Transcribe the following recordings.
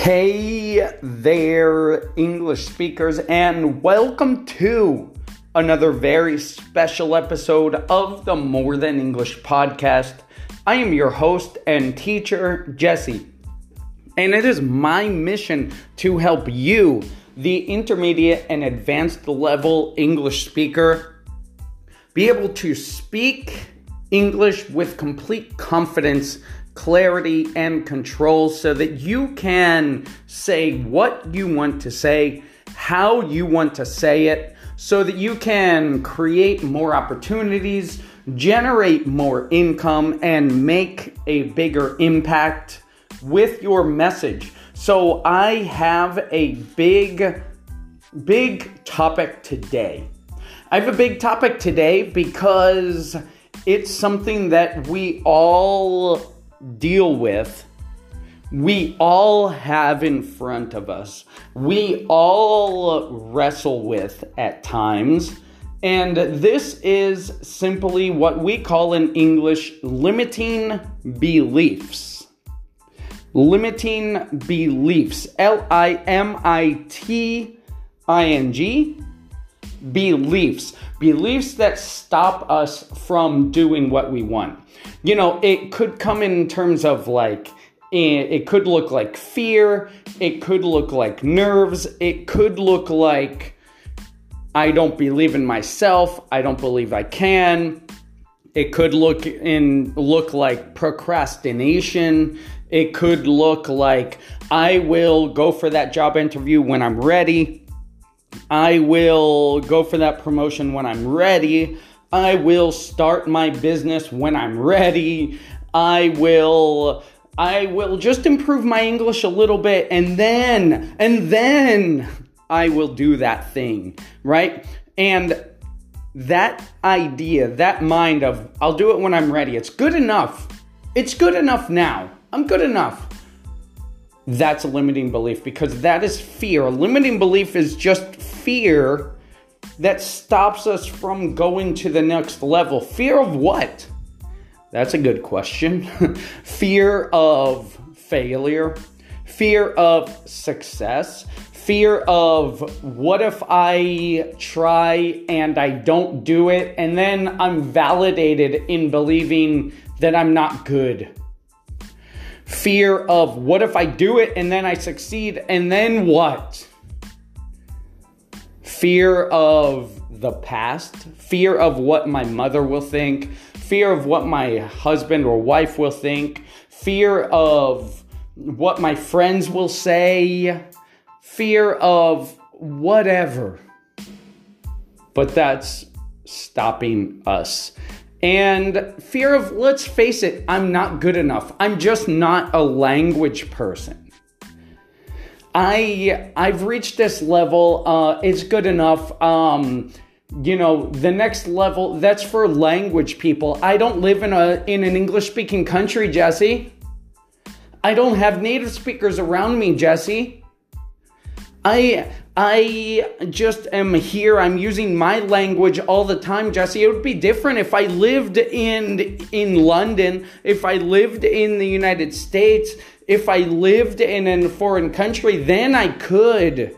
Hey there, English speakers, and welcome to another very special episode of the More Than English podcast. I am your host and teacher, Jesse, and it is my mission to help you, the intermediate and advanced level English speaker, be able to speak English with complete confidence clarity and control so that you can say what you want to say, how you want to say it, so that you can create more opportunities, generate more income, and make a bigger impact with your message. So, I have a big, big topic today. I have a big topic today because it's something that we all deal with, we all have in front of us, we all wrestle with at times. And this is simply what we call in English limiting beliefs. Limiting beliefs. L I M I T I N G. Beliefs. Beliefs that stop us from doing what we want you know, it could come in terms of like, eh, it could look like fear, it could look like nerves, it could look like I don't believe in myself, I don't believe I can. It could look in look like procrastination. It could look like I will go for that job interview when I'm ready. I will go for that promotion when I'm ready. I will start my business when I'm ready. I will I will just improve my English a little bit and then and then I will do that thing, right? And that idea, that mind of I'll do it when I'm ready. It's good enough. It's good enough now. I'm good enough. That's a limiting belief because that is fear. A limiting belief is just fear that stops us from going to the next level? Fear of what? That's a good question. fear of failure, fear of success, fear of what if I try and I don't do it, and then I'm validated in believing that I'm not good. Fear of what if I do it and then I succeed, and then what? Fear of the past, fear of what my mother will think, fear of what my husband or wife will think, fear of what my friends will say, fear of whatever. But that's stopping us. And fear of, let's face it, I'm not good enough. I'm just not a language person. I I've reached this level. Uh, it's good enough. Um, you know, the next level that's for language people. I don't live in a in an English speaking country, Jesse. I don't have native speakers around me, Jesse. I I just am here. I'm using my language all the time, Jesse. It would be different if I lived in in London, if I lived in the United States, if I lived in a foreign country, then I could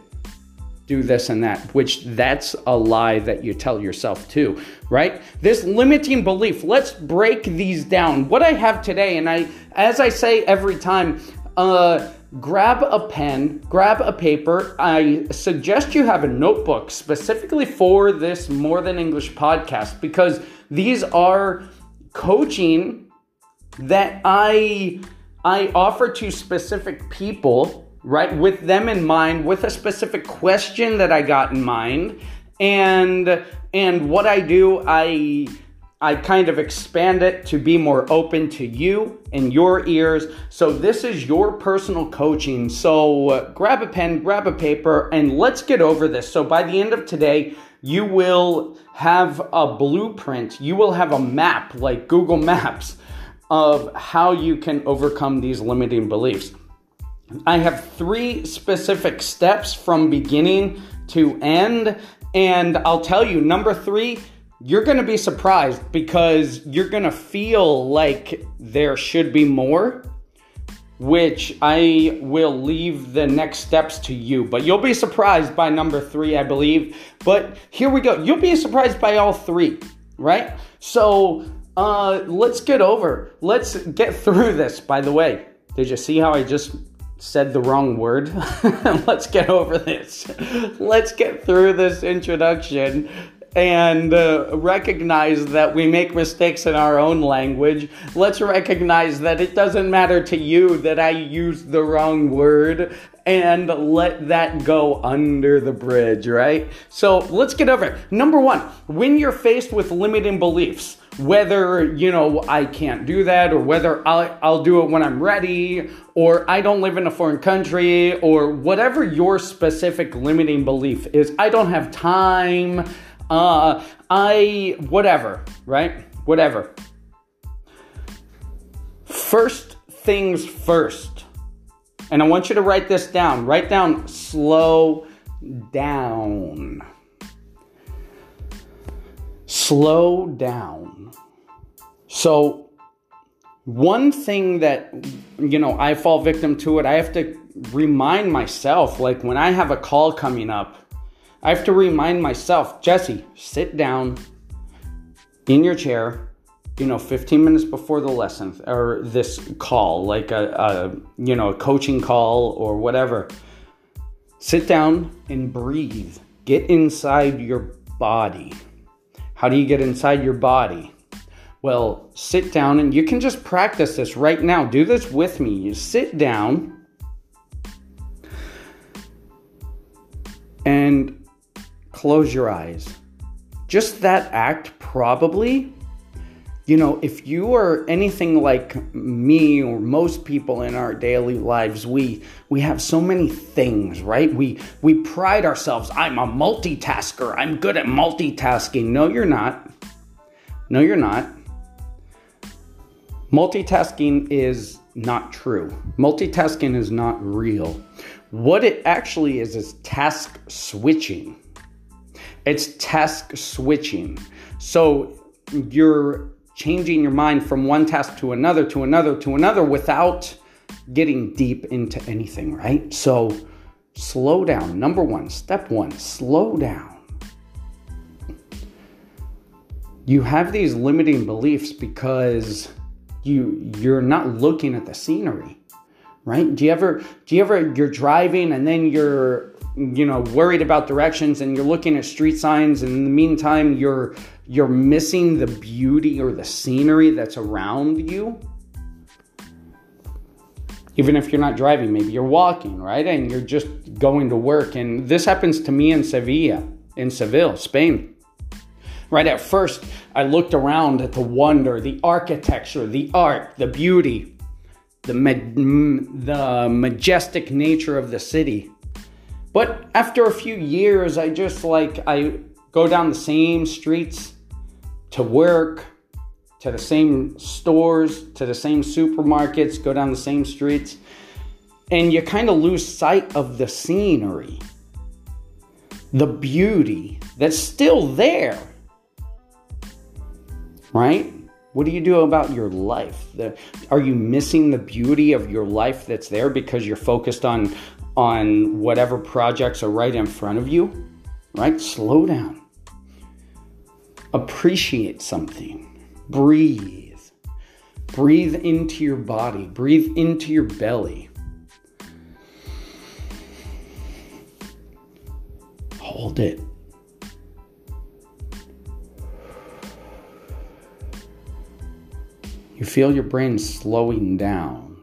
do this and that, which that's a lie that you tell yourself too, right? This limiting belief, let's break these down. What I have today, and I, as I say every time, uh, grab a pen, grab a paper. I suggest you have a notebook specifically for this More Than English podcast because these are coaching that I I offer to specific people, right, with them in mind, with a specific question that I got in mind, and and what I do, I I kind of expand it to be more open to you and your ears. So this is your personal coaching. So grab a pen, grab a paper, and let's get over this. So by the end of today, you will have a blueprint. You will have a map like Google Maps of how you can overcome these limiting beliefs. I have three specific steps from beginning to end. And I'll tell you, number three, you're to be surprised because you're to feel like there should be more. which I will leave the next steps to you. But you'll be surprised by number three, I believe. But here we go. You'll be surprised by all three, right? So uh, let's get over. Let's get through this. By the way, did you see how I just said the wrong word? let's get over this. Let's get through this introduction and uh, recognize that we make mistakes in our own language. Let's recognize that it doesn't matter to you that I used the wrong word and let that go under the bridge, right? So let's get over it. Number one, when you're faced with limiting beliefs, whether you know I can't do that or whether I'll, I'll do it when I'm ready or I don't live in a foreign country or whatever your specific limiting belief is, I don't have time uh, I, whatever, right? Whatever. First things first. And I want you to write this down. Write down slow down. Slow down. So, one thing that, you know, I fall victim to it, I have to remind myself, like when I have a call coming up, I have to remind myself, Jesse, sit down in your chair, you know, 15 minutes before the lesson or this call, like a, a you know, a coaching call or whatever. Sit down and breathe. Get inside your body. How do you get inside your body? Well, sit down and you can just practice this right now. Do this with me. You sit down and close your eyes. Just that act, probably, you know, if you are anything like me or most people in our daily lives, we we have so many things, right? We we pride ourselves. I'm a multitasker. I'm good at multitasking. No, you're not. No, you're not. Multitasking is not true. Multitasking is not real. What it actually is is task switching. It's task switching. So you're changing your mind from one task to another, to another, to another without getting deep into anything, right? So slow down. Number one, step one, slow down. You have these limiting beliefs because you you're not looking at the scenery right? Do you ever do you ever you're driving and then you're you know worried about directions and you're looking at street signs and in the meantime you're you're missing the beauty or the scenery that's around you? Even if you're not driving maybe you're walking right? And you're just going to work. And this happens to me in sevilla in seville spain. Right at first i looked around at the wonder the architecture the art the beauty the, the majestic nature of the city but after a few years, I just like, I go down the same streets to work, to the same stores, to the same supermarkets, go down the same streets, and you kind of lose sight of the scenery, the beauty that's still there. Right? What do you do about your life? Are you missing the beauty of your life that's there because you're focused on on whatever projects are right in front of you, right? Slow down. Appreciate something. Breathe. Breathe into your body, breathe into your belly. Hold it. You feel your brain slowing down.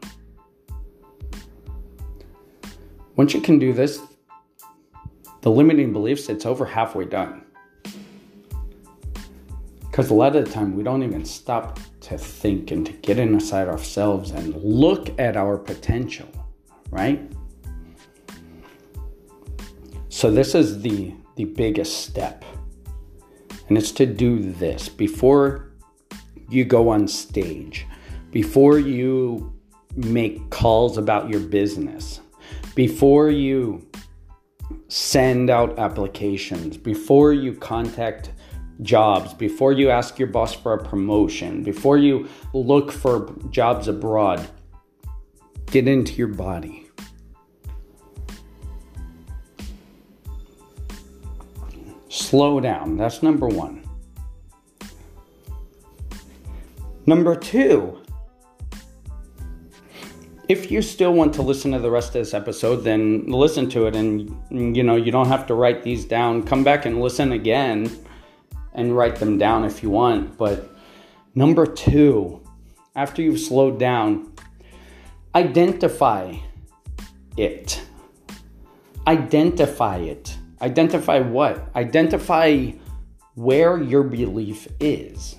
Once you can do this, the limiting beliefs, it's over halfway done. Because a lot of the time we don't even stop to think and to get inside ourselves and look at our potential, right? So this is the the biggest step. And it's to do this before you go on stage, before you make calls about your business before you send out applications, before you contact jobs, before you ask your boss for a promotion, before you look for jobs abroad, Get into your body. Slow down. That's number one. Number two, if you still want to listen to the rest of this episode, then listen to it and you know, you don't have to write these down. Come back and listen again and write them down if you want. But number 2, after you've slowed down, identify it. Identify it. Identify what? Identify where your belief is.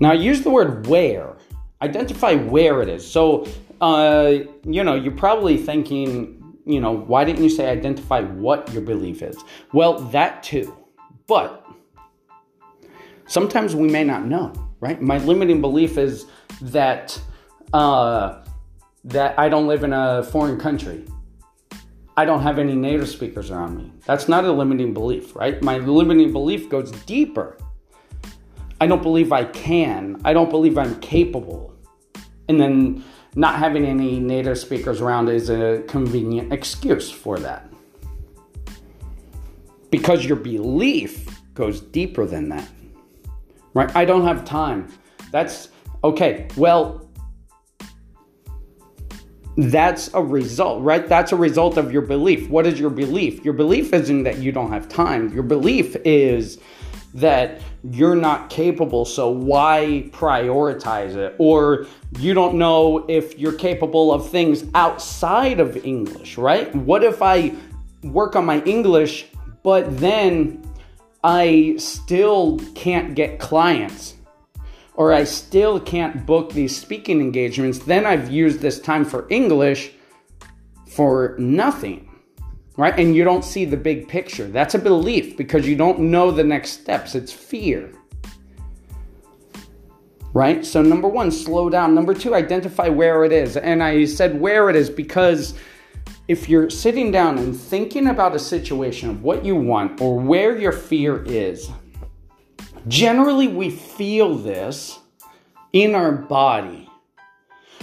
Now, use the word where identify where it is. So, uh, you know, you're probably thinking, you know, why didn't you say identify what your belief is? Well, that too. But sometimes we may not know, right? My limiting belief is that uh, that I don't live in a foreign country. I don't have any native speakers around me. That's not a limiting belief, right? My limiting belief goes deeper. I don't believe I can. I don't believe I'm capable and then not having any native speakers around is a convenient excuse for that. Because your belief goes deeper than that. Right? I don't have time. That's okay. Well, that's a result, right? That's a result of your belief. What is your belief? Your belief isn't that you don't have time. Your belief is that you're not capable, so why prioritize it? Or you don't know if you're capable of things outside of English, right? What if I work on my English, but then I still can't get clients? Or I still can't book these speaking engagements, then I've used this time for English for nothing right? And you don't see the big picture. That's a belief because you don't know the next steps. It's fear. Right? So, number one, slow down. Number two, identify where it is. And I said where it is because if you're sitting down and thinking about a situation of what you want or where your fear is, generally we feel this in our body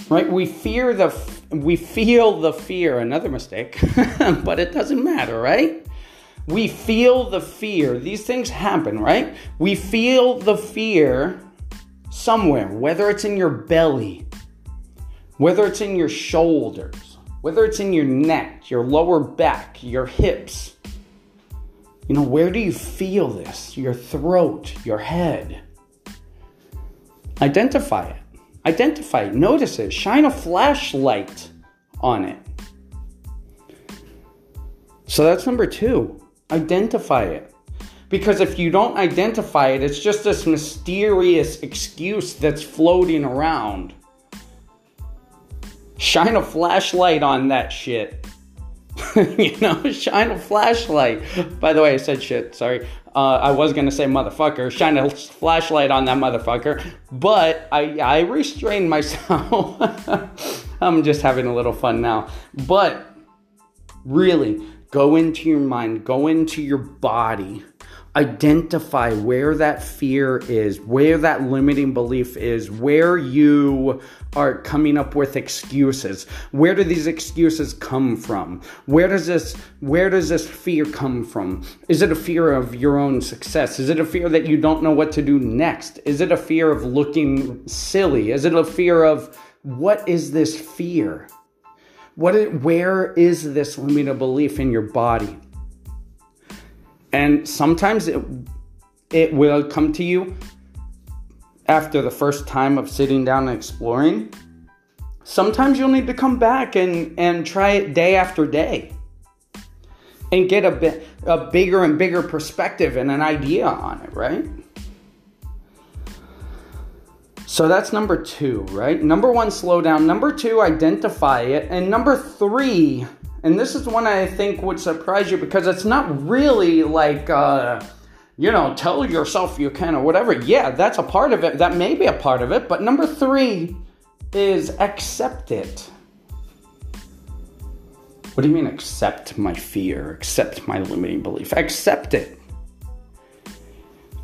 right we fear the we feel the fear another mistake but it doesn't matter right? We feel the fear. These things happen right? We feel the fear somewhere whether it's in your belly whether it's in your shoulders whether it's in your neck your lower back your hips. You know where do you feel this? Your throat your head. Identify it Identify it, notice it, shine a flashlight on it. So that's number two. Identify it. Because if you don't identify it, it's just this mysterious excuse that's floating around. Shine a flashlight on that shit. you know, shine a flashlight. By the way, I said shit, sorry. Uh, I was gonna say motherfucker, shine a flashlight on that motherfucker, but I I restrained myself. I'm just having a little fun now. But really, go into your mind, go into your body, identify where that fear is, where that limiting belief is, where you are coming up with excuses. Where do these excuses come from? Where does this where does this fear come from? Is it a fear of your own success? Is it a fear that you don't know what to do next? Is it a fear of looking silly? Is it a fear of what is this fear? What is, where is this limiting belief in your body? And sometimes it it will come to you after the first time of sitting down and exploring. Sometimes you'll need to come back and, and try it day after day and get a bit a bigger and bigger perspective and an idea on it, right? So that's number two, right? Number one, slow down. Number two, identify it. And number three, and this is one I think would surprise you because it's not really like, uh, you know, tell yourself you can or whatever. Yeah, that's a part of it. That may be a part of it. But number three is accept it. What do you mean, accept my fear? Accept my limiting belief? Accept it.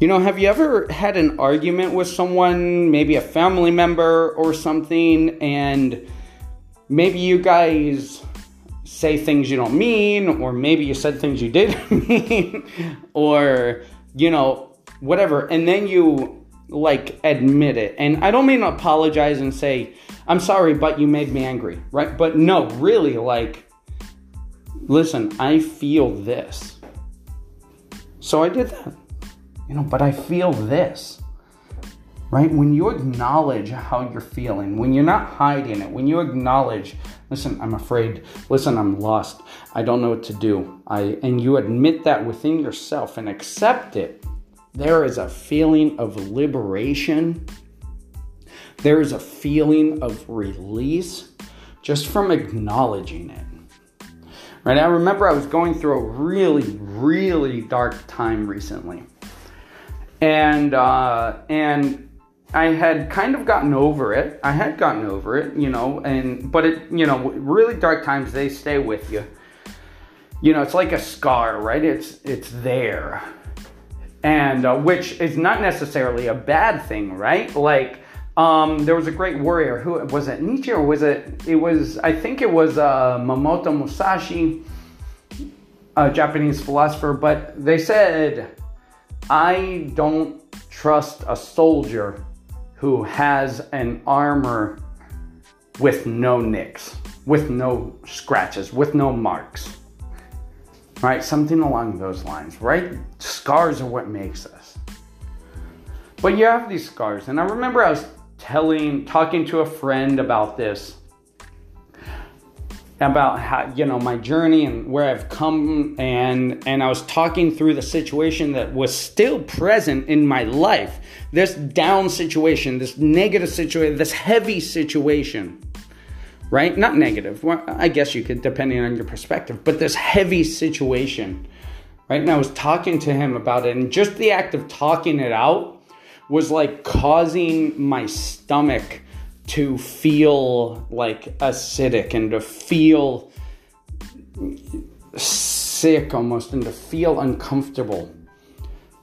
You know, have you ever had an argument with someone, maybe a family member or something, and maybe you guys say things you don't mean, or maybe you said things you did mean, or, you know, whatever, and then you like admit it. And I don't mean apologize and say, I'm sorry, but you made me angry, right? But no, really, like, listen, I feel this. So I did that you know, but I feel this. Right? When you acknowledge how you're feeling, when you're not hiding it, when you acknowledge, listen, I'm afraid, listen, I'm lost, I don't know what to do, I and you admit that within yourself and accept it, there is a feeling of liberation. There is a feeling of release just from acknowledging it. Right? I remember I was going through a really, really dark time recently and uh, and I had kind of gotten over it. I had gotten over it, you know, and but it, you know, really dark times they stay with you. You know, it's like a scar, right? It's it's there, and uh, which is not necessarily a bad thing, right? Like. Um, there was a great warrior who was it Nietzsche or was it it was I think it was uh, Miyamoto Musashi a Japanese philosopher but they said I don't trust a soldier who has an armor with no nicks, with no scratches, with no marks. Right? Something along those lines, right? Scars are what makes us. But you have these scars. And I remember I was telling, talking to a friend about this about how you know my journey and where I've come and and I was talking through the situation that was still present in my life. This down situation this negative situation this heavy situation right? Not negative. Well, I guess you could depending on your perspective but this heavy situation right? And I was talking to him about it and just the act of talking it out was like causing my stomach to feel like acidic and to feel sick almost and to feel uncomfortable.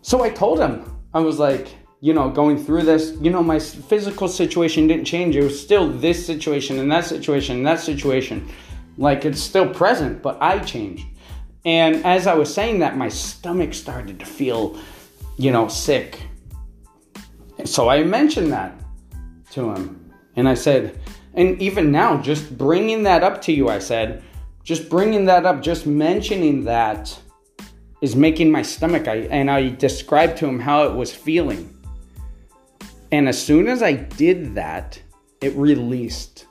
So I told him, I was like, you know, going through this, you know, my physical situation didn't change. It was still this situation and that situation and that situation. Like it's still present, but I changed. And as I was saying that, my stomach started to feel, you know, sick. So I mentioned that to him. And I said, and even now, just bringing that up to you, I said, just bringing that up, just mentioning that is making my stomach. I, and I described to him how it was feeling. And as soon as I did that, it released.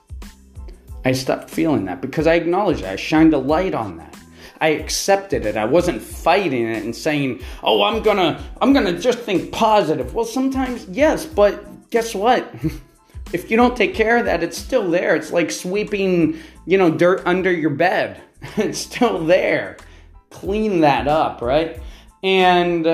I stopped feeling that because I acknowledged it. I shined a light on that. I accepted it. I wasn't fighting it and saying, "Oh, I'm going to I'm going to just think positive." Well, sometimes yes, but guess what? if you don't take care of that, it's still there. It's like sweeping, you know, dirt under your bed. it's still there. Clean that up, right? And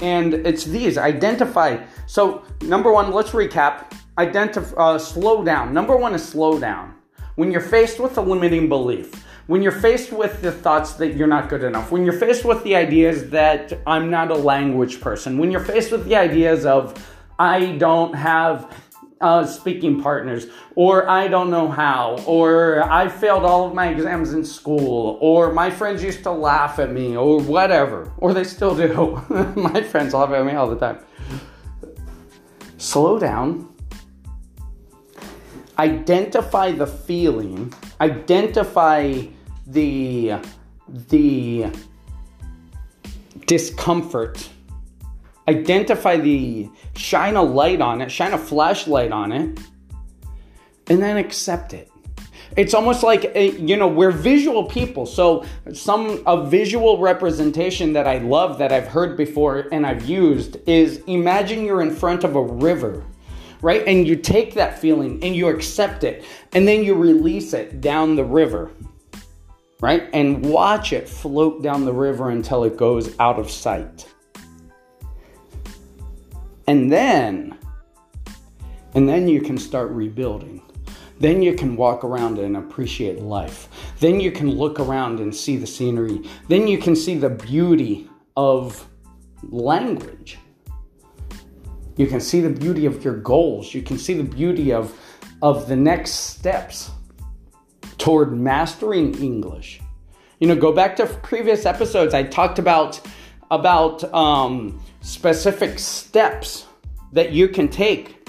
and it's these identify. So number one, let's recap. Identify, uh, slow down. Number one is slow down. When you're faced with a limiting belief, when you're faced with the thoughts that you're not good enough, when you're faced with the ideas that I'm not a language person, when you're faced with the ideas of I don't have uh, speaking partners, or I don't know how, or I failed all of my exams in school, or my friends used to laugh at me, or whatever, or they still do. my friends laugh at me all the time. Slow down. Identify the feeling. Identify the the discomfort identify the shine a light on it, shine a flashlight on it, and then accept it. It's almost like eh, you know we're visual people, so some a visual representation that I love that I've heard before and I've used is imagine you're in front of a river, right? And you take that feeling and you accept it, and then you release it down the river, right? And watch it float down the river until it goes out of sight. And then, and then you can start rebuilding. Then you can walk around and appreciate life. Then you can look around and see the scenery. Then you can see the beauty of language, You can see the beauty of your goals. You can see the beauty of, of the next steps toward mastering English. You know, go back to previous episodes. I talked about about um, specific steps that you can take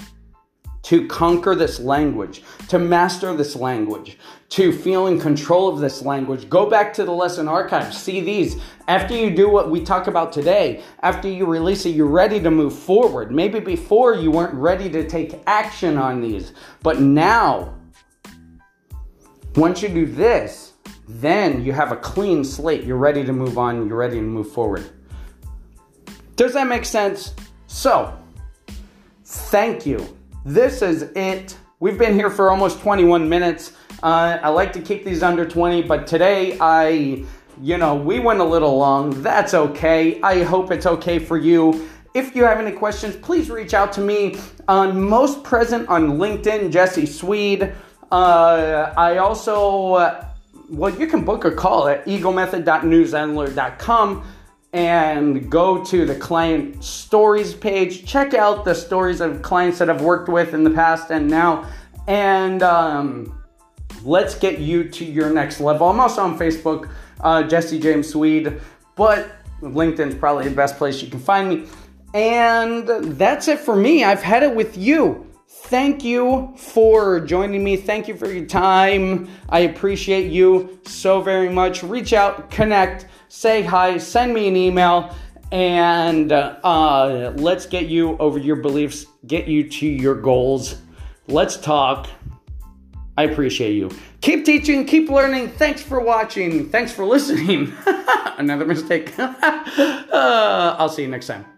to conquer this language, to master this language, to feel in control of this language. Go back to the lesson archive, see these. After you do what we talk about today, after you release it, you're ready to move forward. Maybe before you weren't ready to take action on these, but now, once you do this, then you have a clean slate. You're ready to move on, you're ready to move forward. Does that make sense? So, thank you this is it. We've been here for almost 21 minutes. Uh, I like to keep these under 20, but today I, you know, we went a little long. That's okay. I hope it's okay for you. If you have any questions, please reach out to me. On most present on LinkedIn, Jesse Swede. Uh, I also, uh, well, you can book a call at eaglemethod.newzenler.com and go to the client stories page. Check out the stories of clients that I've worked with in the past and now. And um, let's get you to your next level. I'm also on Facebook, uh, Jesse James Swede, but LinkedIn's probably the best place you can find me. And that's it for me. I've had it with you. Thank you for joining me. Thank you for your time. I appreciate you so very much. Reach out, connect say hi, send me an email, and uh, let's get you over your beliefs, get you to your goals. Let's talk. I appreciate you. Keep teaching, keep learning. Thanks for watching. Thanks for listening. Another mistake. uh, I'll see you next time.